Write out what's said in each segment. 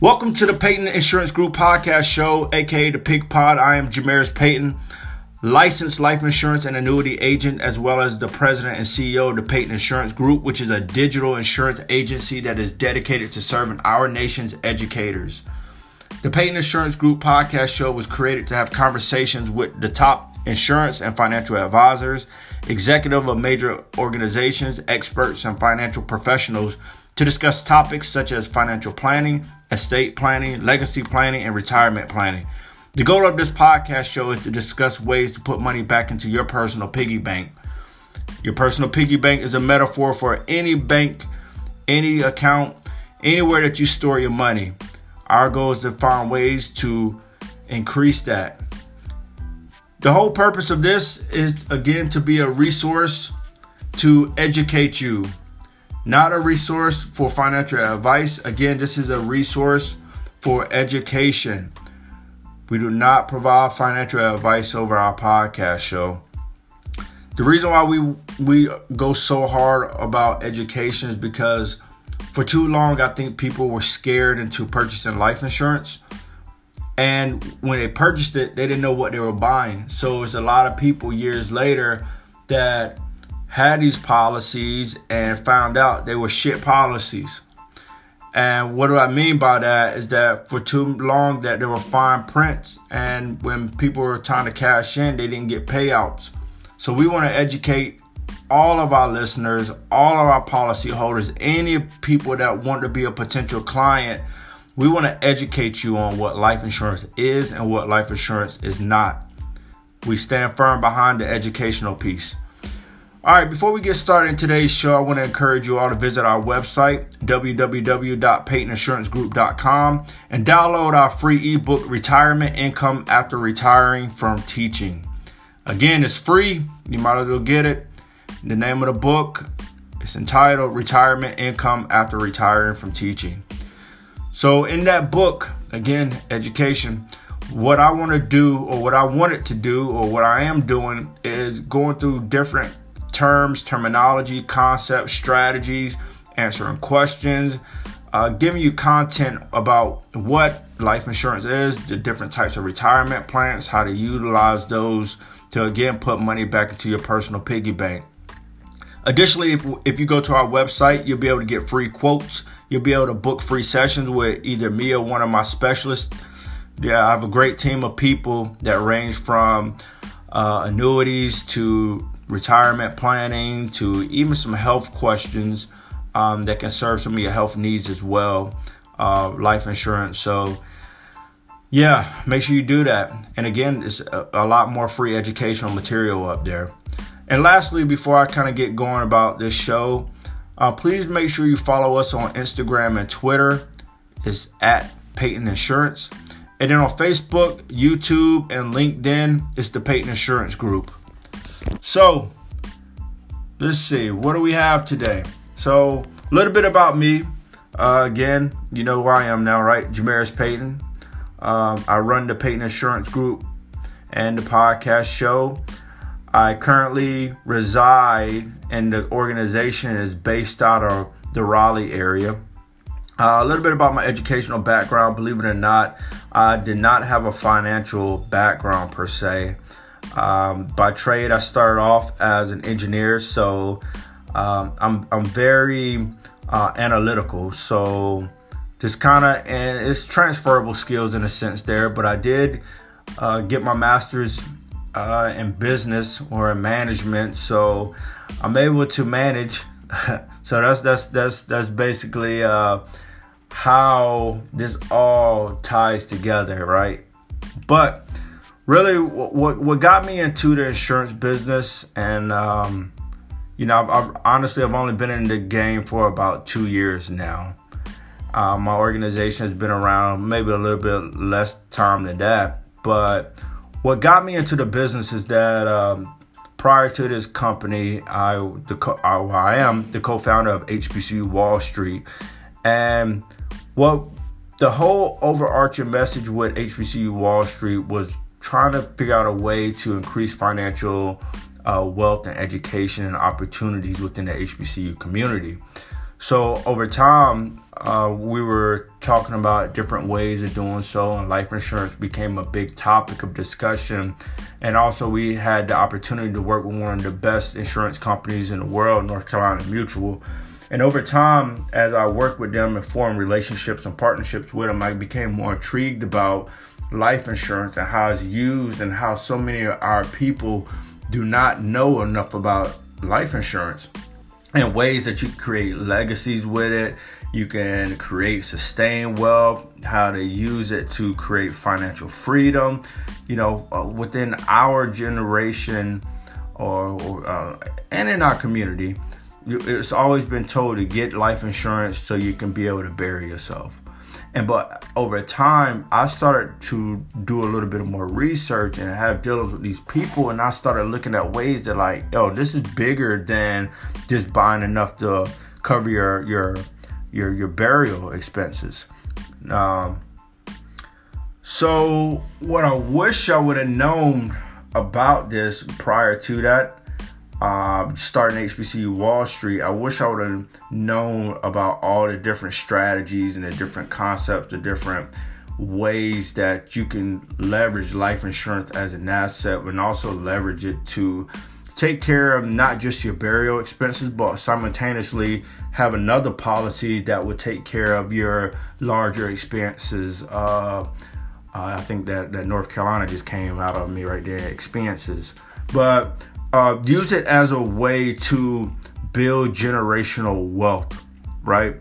Welcome to the Payton Insurance Group podcast show, aka the Pig Pod. I am Jamerus Payton, licensed life insurance and annuity agent, as well as the president and CEO of the Payton Insurance Group, which is a digital insurance agency that is dedicated to serving our nation's educators. The Payton Insurance Group podcast show was created to have conversations with the top insurance and financial advisors, executive of major organizations, experts, and financial professionals to discuss topics such as financial planning, estate planning, legacy planning, and retirement planning. The goal of this podcast show is to discuss ways to put money back into your personal piggy bank. Your personal piggy bank is a metaphor for any bank, any account, anywhere that you store your money. Our goal is to find ways to increase that. The whole purpose of this is again to be a resource to educate you not a resource for financial advice. Again, this is a resource for education. We do not provide financial advice over our podcast show. The reason why we we go so hard about education is because for too long I think people were scared into purchasing life insurance. And when they purchased it, they didn't know what they were buying. So it's a lot of people years later that had these policies and found out they were shit policies. And what do I mean by that is that for too long that there were fine prints and when people were trying to cash in, they didn't get payouts. So we want to educate all of our listeners, all of our policyholders, any people that want to be a potential client. We want to educate you on what life insurance is and what life insurance is not. We stand firm behind the educational piece. All right, before we get started in today's show, I want to encourage you all to visit our website, www.paytoninsurancegroup.com, and download our free ebook, Retirement Income After Retiring from Teaching. Again, it's free. You might as well get it. The name of the book is entitled Retirement Income After Retiring from Teaching. So, in that book, again, education, what I want to do, or what I wanted to do, or what I am doing, is going through different terms, terminology, concepts, strategies, answering questions, uh, giving you content about what life insurance is, the different types of retirement plans, how to utilize those to again put money back into your personal piggy bank. Additionally, if, if you go to our website, you'll be able to get free quotes. You'll be able to book free sessions with either me or one of my specialists. Yeah, I have a great team of people that range from uh, annuities to retirement planning to even some health questions um, that can serve some of your health needs as well, uh, life insurance. So, yeah, make sure you do that. And again, it's a, a lot more free educational material up there. And lastly, before I kind of get going about this show, uh, please make sure you follow us on Instagram and Twitter. It's at Payton Insurance. And then on Facebook, YouTube, and LinkedIn, it's the Payton Insurance Group. So, let's see, what do we have today? So, a little bit about me. Uh, again, you know who I am now, right? Jamerus Payton. Um, I run the Payton Insurance Group and the podcast show. I currently reside, and the organization is based out of the Raleigh area. Uh, a little bit about my educational background. Believe it or not, I did not have a financial background per se. Um, by trade, I started off as an engineer, so um, I'm I'm very uh, analytical. So just kind of and it's transferable skills in a sense there. But I did uh, get my master's uh, in business or in management, so I'm able to manage. so that's that's that's that's basically uh, how this all ties together, right? But really what what got me into the insurance business and um, you know I've, I've, honestly I've only been in the game for about two years now. Uh, my organization has been around maybe a little bit less time than that, but what got me into the business is that um, prior to this company, I the co- I, I am the co-founder of HBCU Wall Street, and what the whole overarching message with HBCU Wall Street was trying to figure out a way to increase financial uh, wealth and education and opportunities within the HBCU community. So over time, uh, we were talking about different ways of doing so, and life insurance became a big topic of discussion. And also, we had the opportunity to work with one of the best insurance companies in the world, North Carolina Mutual. And over time, as I worked with them and formed relationships and partnerships with them, I became more intrigued about life insurance and how it's used and how so many of our people do not know enough about life insurance and ways that you create legacies with it. You can create sustained wealth, how to use it to create financial freedom. You know, uh, within our generation or, or uh, and in our community, it's always been told to get life insurance so you can be able to bury yourself. And but over time, I started to do a little bit more research and have dealings with these people, and I started looking at ways that like, oh, this is bigger than just buying enough to cover your your your your burial expenses. Um, so what I wish I would have known about this prior to that uh, starting HBCU Wall Street, I wish I would have known about all the different strategies and the different concepts, the different ways that you can leverage life insurance as an asset and also leverage it to take care of not just your burial expenses, but simultaneously have another policy that would take care of your larger expenses. Uh, uh, I think that, that North Carolina just came out of me right there, expenses. But uh, use it as a way to build generational wealth, right?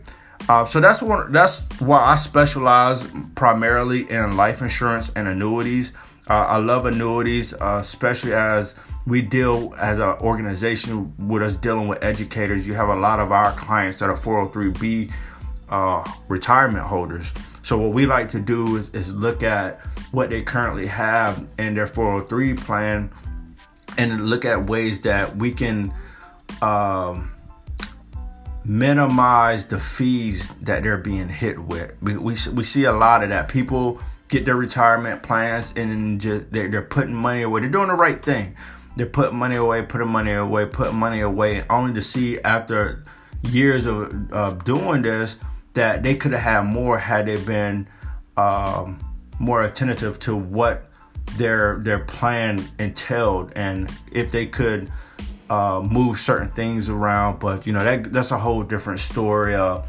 Uh, so that's one. That's why I specialize primarily in life insurance and annuities. Uh, I love annuities, uh, especially as we deal as an organization with us dealing with educators. You have a lot of our clients that are 403b uh, retirement holders. So what we like to do is, is look at what they currently have in their 403 plan and look at ways that we can um, minimize the fees that they're being hit with. We, we, we see a lot of that. People get their retirement plans and just they're, they're putting money away. They're doing the right thing. They're putting money away, putting money away, putting money away, only to see after years of, of doing this that they could have had more had they been um, more attentive to what their their plan entailed and if they could uh, move certain things around. But you know that that's a whole different story. Uh,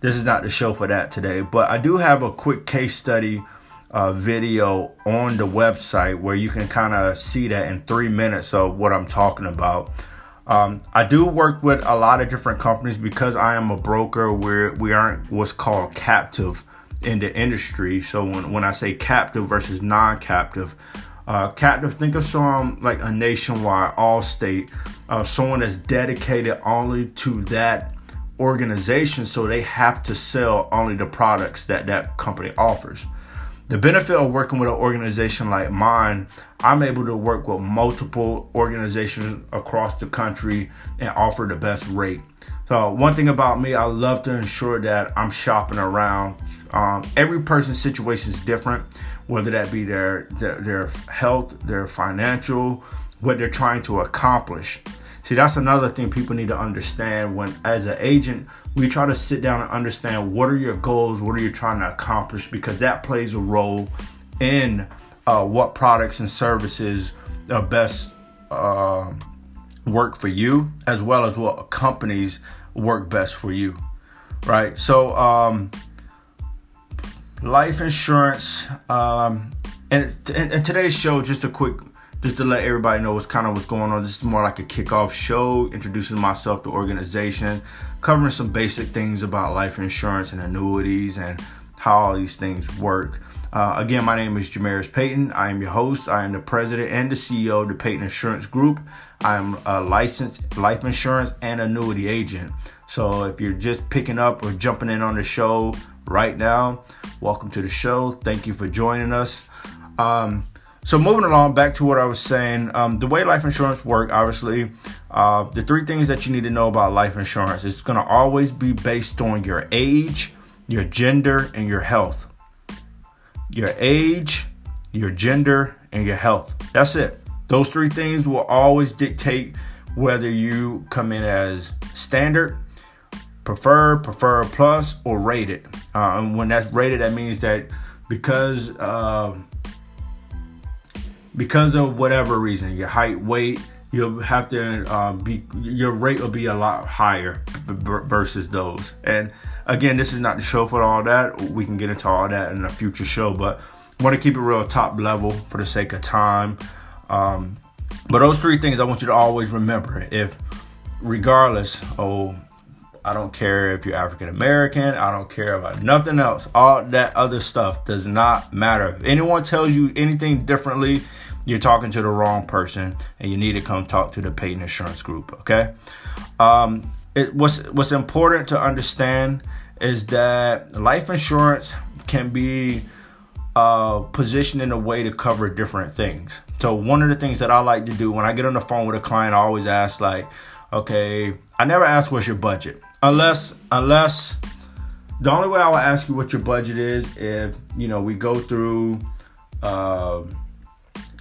this is not the show for that today. But I do have a quick case study uh, video on the website where you can kind of see that in three minutes of what I'm talking about. Um, I do work with a lot of different companies because I am a broker. Where we aren't what's called captive in the industry. So when, when I say captive versus non-captive, uh, captive, think of someone like a nationwide, Allstate, uh, someone that's dedicated only to that organization, so they have to sell only the products that that company offers. The benefit of working with an organization like mine, I'm able to work with multiple organizations across the country and offer the best rate. So, one thing about me, I love to ensure that I'm shopping around um, every person's situation is different, whether that be their, their their health, their financial, what they're trying to accomplish. See, that's another thing people need to understand. When, as an agent, we try to sit down and understand what are your goals, what are you trying to accomplish, because that plays a role in uh, what products and services are best uh, work for you, as well as what companies work best for you, right? So, um, life insurance. Um, and, and, today's show, just a quick, just to let everybody know what's kind of what's going on. This is more like a kickoff show, introducing myself, to the organization, covering some basic things about life insurance and annuities and how all these things work. Uh, again, my name is Jamerus Payton. I am your host. I am the president and the CEO of the Payton Insurance Group. I am a licensed life insurance and annuity agent. So if you're just picking up or jumping in on the show, right now. Welcome to the show. Thank you for joining us. Um, so moving along, back to what I was saying, um, the way life insurance work, obviously, uh, the three things that you need to know about life insurance, it's going to always be based on your age, your gender, and your health. Your age, your gender, and your health. That's it. Those three things will always dictate whether you come in as standard, preferred, preferred plus, or rated. Uh, and when that's rated, that means that because uh, because of whatever reason, your height, weight, you'll have to uh, be your rate will be a lot higher versus those. And again, this is not the show for all that. We can get into all that in a future show, but want to keep it real top level for the sake of time. Um, but those three things I want you to always remember. If regardless, oh, I don't care if you're African American. I don't care about nothing else. All that other stuff does not matter. If anyone tells you anything differently, you're talking to the wrong person, and you need to come talk to the Payton Insurance Group. Okay. Um, it, what's what's important to understand is that life insurance can be uh, positioned in a way to cover different things. So one of the things that I like to do when I get on the phone with a client, I always ask like, okay, I never ask what's your budget unless unless the only way I will ask you what your budget is if you know we go through. Uh,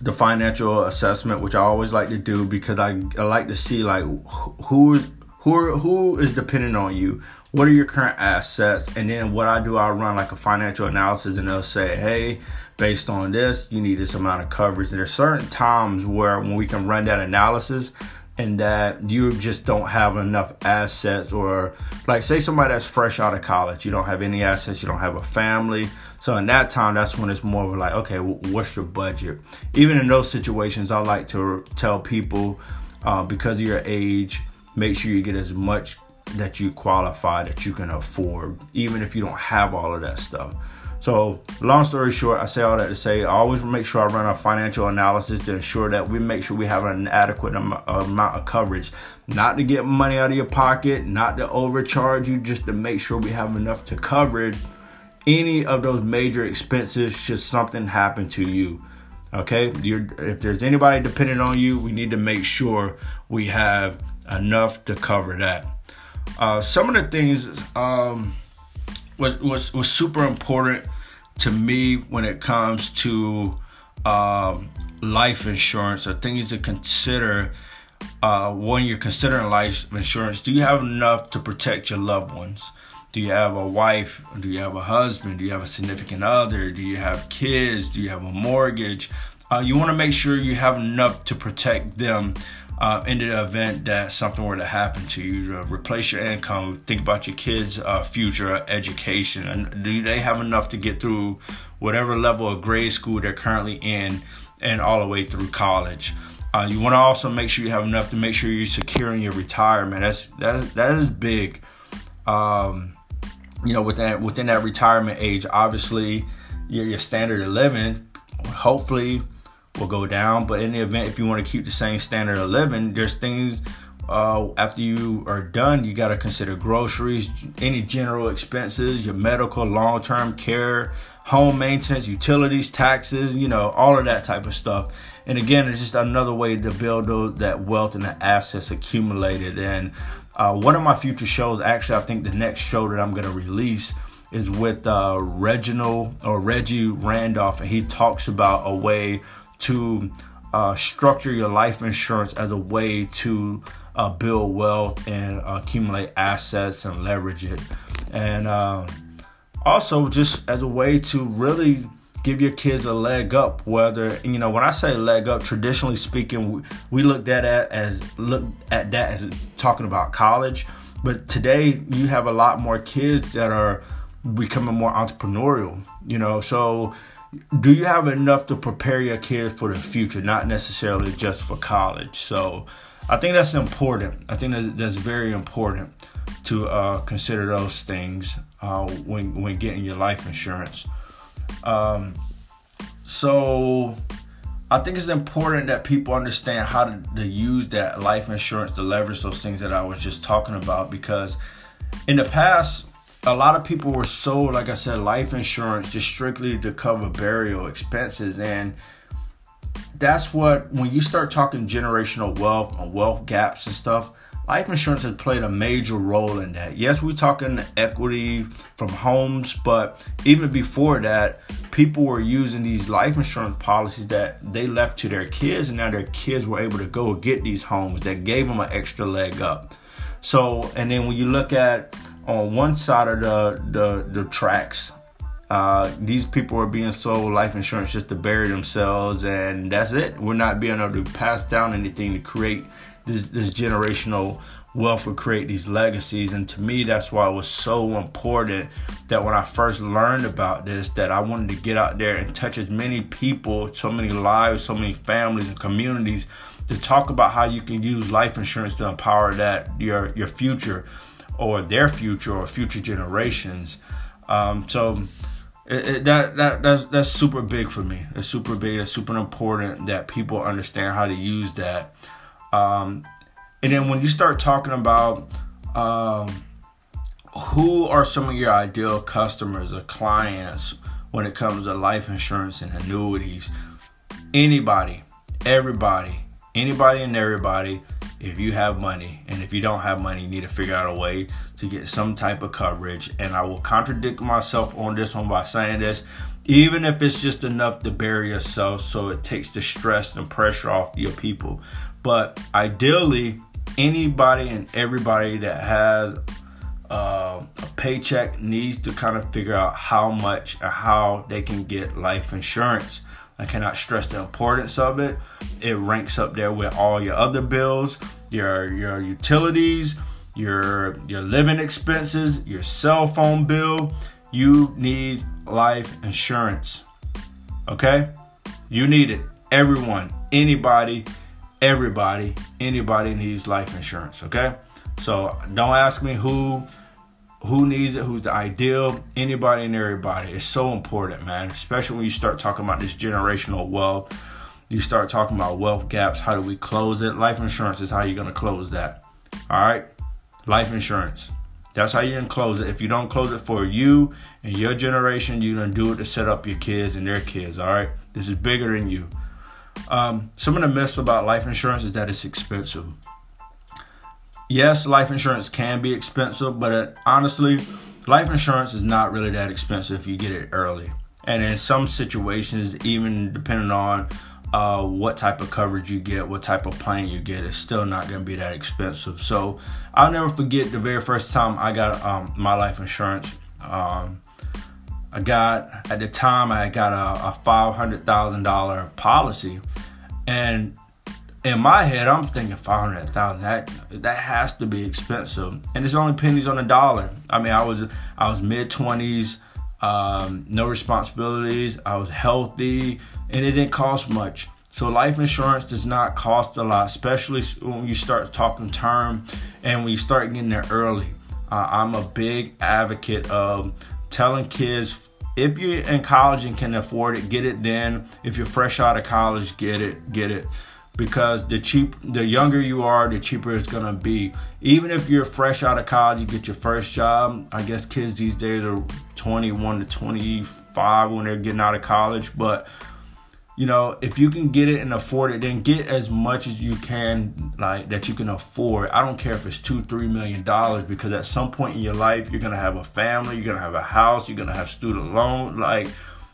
the financial assessment, which I always like to do because I, I like to see like who who who is dependent on you. What are your current assets? And then what I do, I run like a financial analysis, and they'll say, hey, based on this, you need this amount of coverage. And there's certain times where when we can run that analysis, and that you just don't have enough assets or like say somebody that's fresh out of college you don't have any assets you don't have a family. So in that time that's when it's more of like okay what's your budget? Even in those situations i like to tell people uh, because of your age make sure you get as much that you qualify that you can afford even if you don't have all of that stuff so, long story short, I say all that to say I always make sure I run a financial analysis to ensure that we make sure we have an adequate amount of coverage. Not to get money out of your pocket, not to overcharge you, just to make sure we have enough to cover any of those major expenses should something happen to you. Okay, You're, if there's anybody dependent on you, we need to make sure we have enough to cover that. Uh, some of the things um, was, was was super important to me when it comes to um, life insurance or things to consider uh, when you're considering life insurance. Do you have enough to protect your loved ones? Do you have a wife? Do you have a husband? Do you have a significant other? Do you have kids? Do you have a mortgage? Uh, you want to make sure you have enough to protect them uh, in the event that something were to happen to you, to replace your income, think about your kids' uh, future education, and do they have enough to get through whatever level of grade school they're currently in, and all the way through college. Uh, you want to also make sure you have enough to make sure you're securing your retirement. That's that that is big. Um, you know, within within that retirement age, obviously your, your standard of living, hopefully will go down. But in the event, if you want to keep the same standard of living, there's things uh, after you are done, you got to consider groceries, any general expenses, your medical, long term care, home maintenance, utilities, taxes, you know, all of that type of stuff. And again, it's just another way to build that wealth and the assets accumulated. And uh, one of my future shows, actually, I think the next show that I'm going to release is with uh, Reginald or Reggie Randolph, and he talks about a way to uh, structure your life insurance as a way to uh, build wealth and accumulate assets and leverage it. And uh, also, just as a way to really give your kids a leg up. Whether you know, when I say leg up, traditionally speaking, we, we looked at it as look at that as talking about college. But today, you have a lot more kids that are becoming more entrepreneurial. You know, so do you have enough to prepare your kids for the future, not necessarily just for college? So I think that's important. I think that's, that's very important to uh, consider those things uh, when when getting your life insurance. Um, so I think it's important that people understand how to, to use that life insurance to leverage those things that I was just talking about because in the past a lot of people were sold, like I said, life insurance just strictly to cover burial expenses. And that's what, when you start talking generational wealth and wealth gaps and stuff, life insurance has played a major role in that. Yes, we're talking equity from homes, but even before that, people were using these life insurance policies that they left to their kids, and now their kids were able to go get these homes that gave them an extra leg up. So, and then when you look at on one side of the the, the tracks uh, these people are being sold life insurance just to bury themselves, and that's it. We're not being able to pass down anything to create this, this generational wealth or create these legacies. And to me, that's why it was so important that when I first learned about this, that I wanted to get out there and touch as many people, so many lives, so many families and communities to talk about how you can use life insurance to empower that your your future or their future or future generations. Um, so it, it, that that that's that's super big for me. It's super big. It's super important that people understand how to use that. Um, and then when you start talking about um, who are some of your ideal customers or clients when it comes to life insurance and annuities, anybody, everybody, anybody and everybody if you have money and if you don't have money you need to figure out a way to get some type of coverage. And i will contradict myself on this one by saying this. Even if it's just enough to bury yourself so it takes the stress and pressure off your people. But ideally anybody and everybody that has uh, a paycheck needs to kind of figure out how much or how they can get life insurance I cannot stress the importance of it. It ranks up there with all your other bills, your your utilities, your your living expenses, your cell phone bill. You need life insurance. Okay? You need it. Everyone, anybody, everybody, anybody needs life insurance, okay? So don't ask me who who needs it, who's the ideal, anybody and everybody. It's so important, man, especially when you start talking about this generational wealth. You start talking about wealth gaps. How do we close it? Life insurance is how you're going to close that. All right? Life insurance. That's how going to close it. If you don't close it for you and your generation, you're going to do it to set up your kids and their kids. All right? This is bigger than you. Um, some of the myths about life insurance is that it's expensive yes, life insurance can be expensive, but uh, honestly, life insurance is not really that expensive if you get it early. And in some situations, even depending on uh, what type of coverage you get, what type of plan you get, it's still not going to be that expensive. So I'll never forget the very first time I got um, my life insurance. Um, I got at the time I got a, a five hundred thousand dollar policy, and in my head, I'm thinking five hundred thousand. That that has to be expensive, and it's only pennies on the dollar. I mean, I was I was mid twenties, um, no responsibilities. I was healthy, and it didn't cost much. So life insurance does not cost a lot, especially when you start talking term and when you start getting there early. Uh, I'm a big advocate of telling kids if you're in college and can afford it, get it then. If you're fresh out of college, get it, get it because the cheap the younger you are the cheaper it's gonna be. Even if you're fresh out of college you get your first job. I guess kids these days are 21 to 25 when they're getting out of college but you know if you can get it and afford it then get as much as you can like that you can afford. I don't care if it's two three million dollars because at some point in your life you're gonna have a family you're gonna have a house you're gonna have student loan like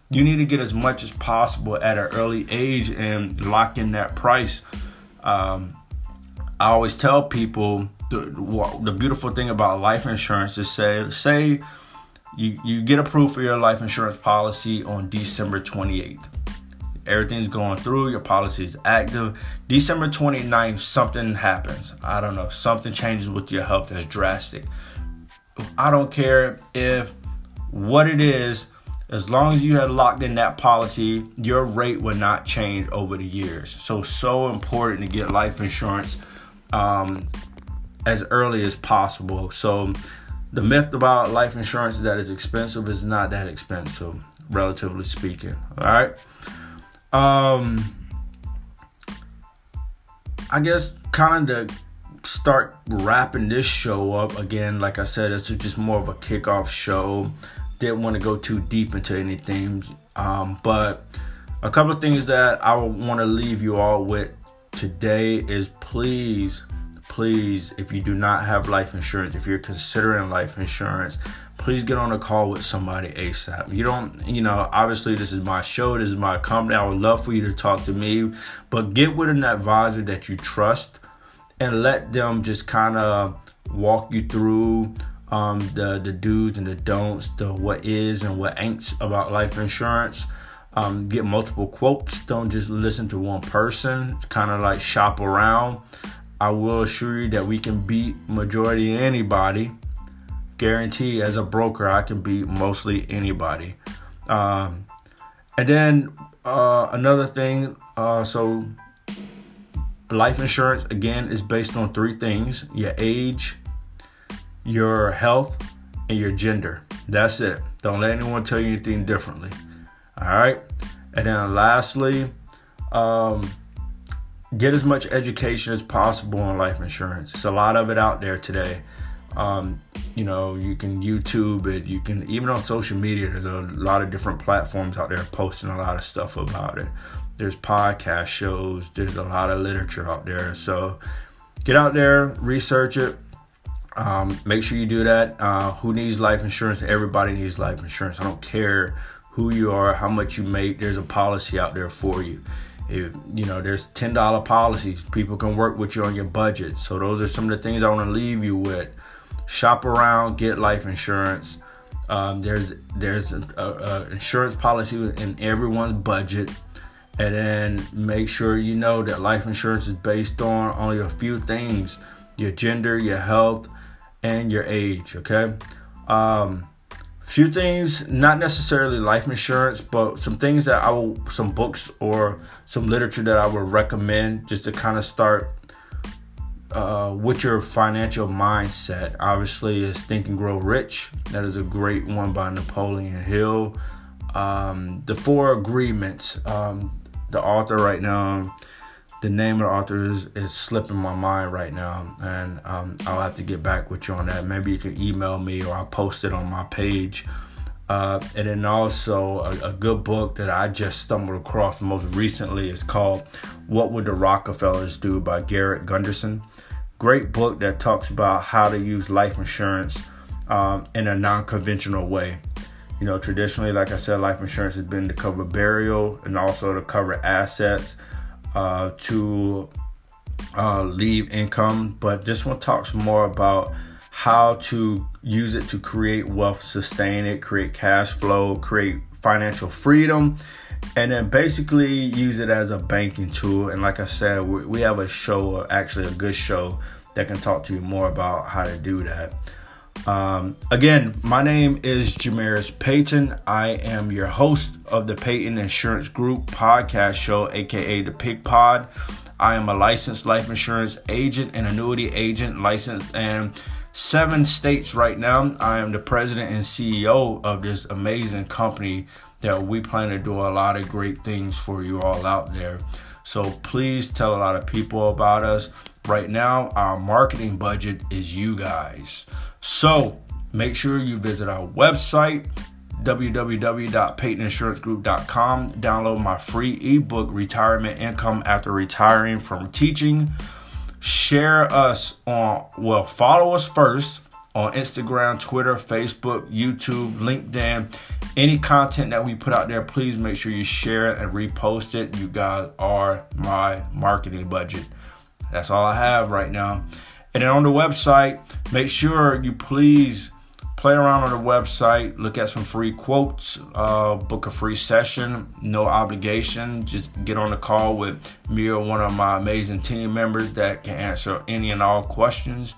you need to get as much as possible at an early age and lock in that price. Um, I always tell people the, the beautiful thing about life insurance is say say you, you get approved for your life insurance policy on December 28th. Everything's going through, your policy is active. December 29th, something happens. I don't know, something changes with your health that's drastic. I don't care if what it is, as long as you have locked in that policy, your rate will not change over the years. So, so important to get life insurance um, as early as possible. So, the myth about life insurance is that it's expensive. is not that expensive, relatively speaking. All right. Um, I guess kind of start wrapping this show up again. Like I said, this is just more of a kickoff show didn't want to go too deep into anything. Um, but a couple of things that I want to leave you all with today is please, please, if you do not have life insurance, if you're considering life insurance, please get on a call with somebody ASAP. You don't, you know, obviously this is my show, this is my company. I would love for you to talk to me, but get with an advisor that you trust and let them just kind of walk you through um, the the do's and the don'ts, the what is and what ain'ts about life insurance. Um, get multiple quotes. Don't just listen to one person. Kind of like shop around. I will assure you that we can beat majority anybody. Guarantee as a broker, I can beat mostly anybody. Um, and then uh, another thing. Uh, so life insurance again is based on three things: your age, your health, and your gender. That's it. Don't let anyone tell you anything differently. All right. And then lastly, um, get as much education as possible on life insurance. It's a lot of it out there today. Um, you know, you can YouTube it. You can even on social media. There's a lot of different platforms out there posting a lot of stuff about it. There's podcast shows. There's a lot of literature out there. So get out there, research it, um, make sure you do that. Uh, who needs life insurance? Everybody needs life insurance. I don't care who you are, how much you make. There's a policy out there for you. If you know, there's ten dollar policies. People can work with you on your budget. So those are some of the things I want to leave you with. Shop around, get life insurance. Um, there's there's an insurance policy in everyone's budget, and then make sure you know that life insurance is based on only a few things: your gender, your health, and your age. Okay. Um, few things, not necessarily life insurance, but some things that I will, some books or some literature that I would recommend just to kind of start uh, with your financial mindset. Obviously, is Think and Grow Rich. That is a great one by Napoleon Hill. Um, the Four Agreements. Um, the author right now the name of the author is, is slipping my mind right now, and um, I'll have to get back with you on that. Maybe you can email me or I'll post it on my page. Uh, and then also a, a, good book that I just stumbled across most recently is called "What Would the Rockefellers Do" by Garrett Gunderson. Great book that talks about how to use life insurance um, in a non-conventional way. You know, traditionally, like I said, life insurance has been to cover burial and also to cover assets uh, to uh, leave income, but this one talks more about how to use it to create wealth, sustain it, create cash flow, create financial freedom, and then basically use it as a banking tool. And like I said, we, we have a show, actually a good show, that can talk to you more about how to do that. Um, again, my name is Jamerus Payton. I am your host of the Payton Insurance Group podcast show, aka the Pig Pod. I am a licensed life insurance agent and annuity agent, licensed in seven states right now. I am the president and CEO of this amazing company that we plan to do a lot of great things for you all out there. So please tell a lot of people about us. Right now, our marketing budget is you guys. So make sure you visit our website, www.paytoninsurancegroup.com. Download my free ebook, Retirement Income After Retiring from Teaching. Share us on, well, follow us first on Instagram, Twitter, Facebook, YouTube, LinkedIn. Any content that we put out there, please make sure you share it and repost it. You guys are my marketing budget. That's all I have right now. And then on the website, make sure you please play around on the website, look at some free quotes, uh, book a free session, no obligation. Just get on the call with me or one of my amazing team members that can answer any and all questions.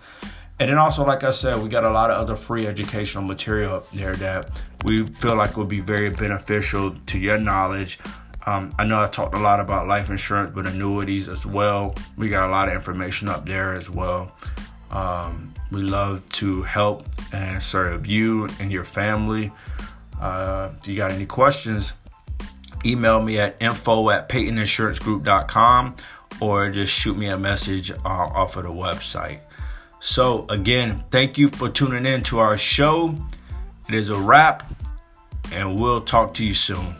And then also, like I said, we got a lot of other free educational material up there that we feel like would be very beneficial to your knowledge um, I know I talked a lot about life insurance, but annuities as well. We got a lot of information up there as well. Um, we love to help and serve you and your family. Uh, if you got any questions, email me at info at paytoninsurancegroup.com or just shoot me a message uh, off of the website. So, again, thank you for tuning in to our show. It is a wrap, and we'll talk to you soon.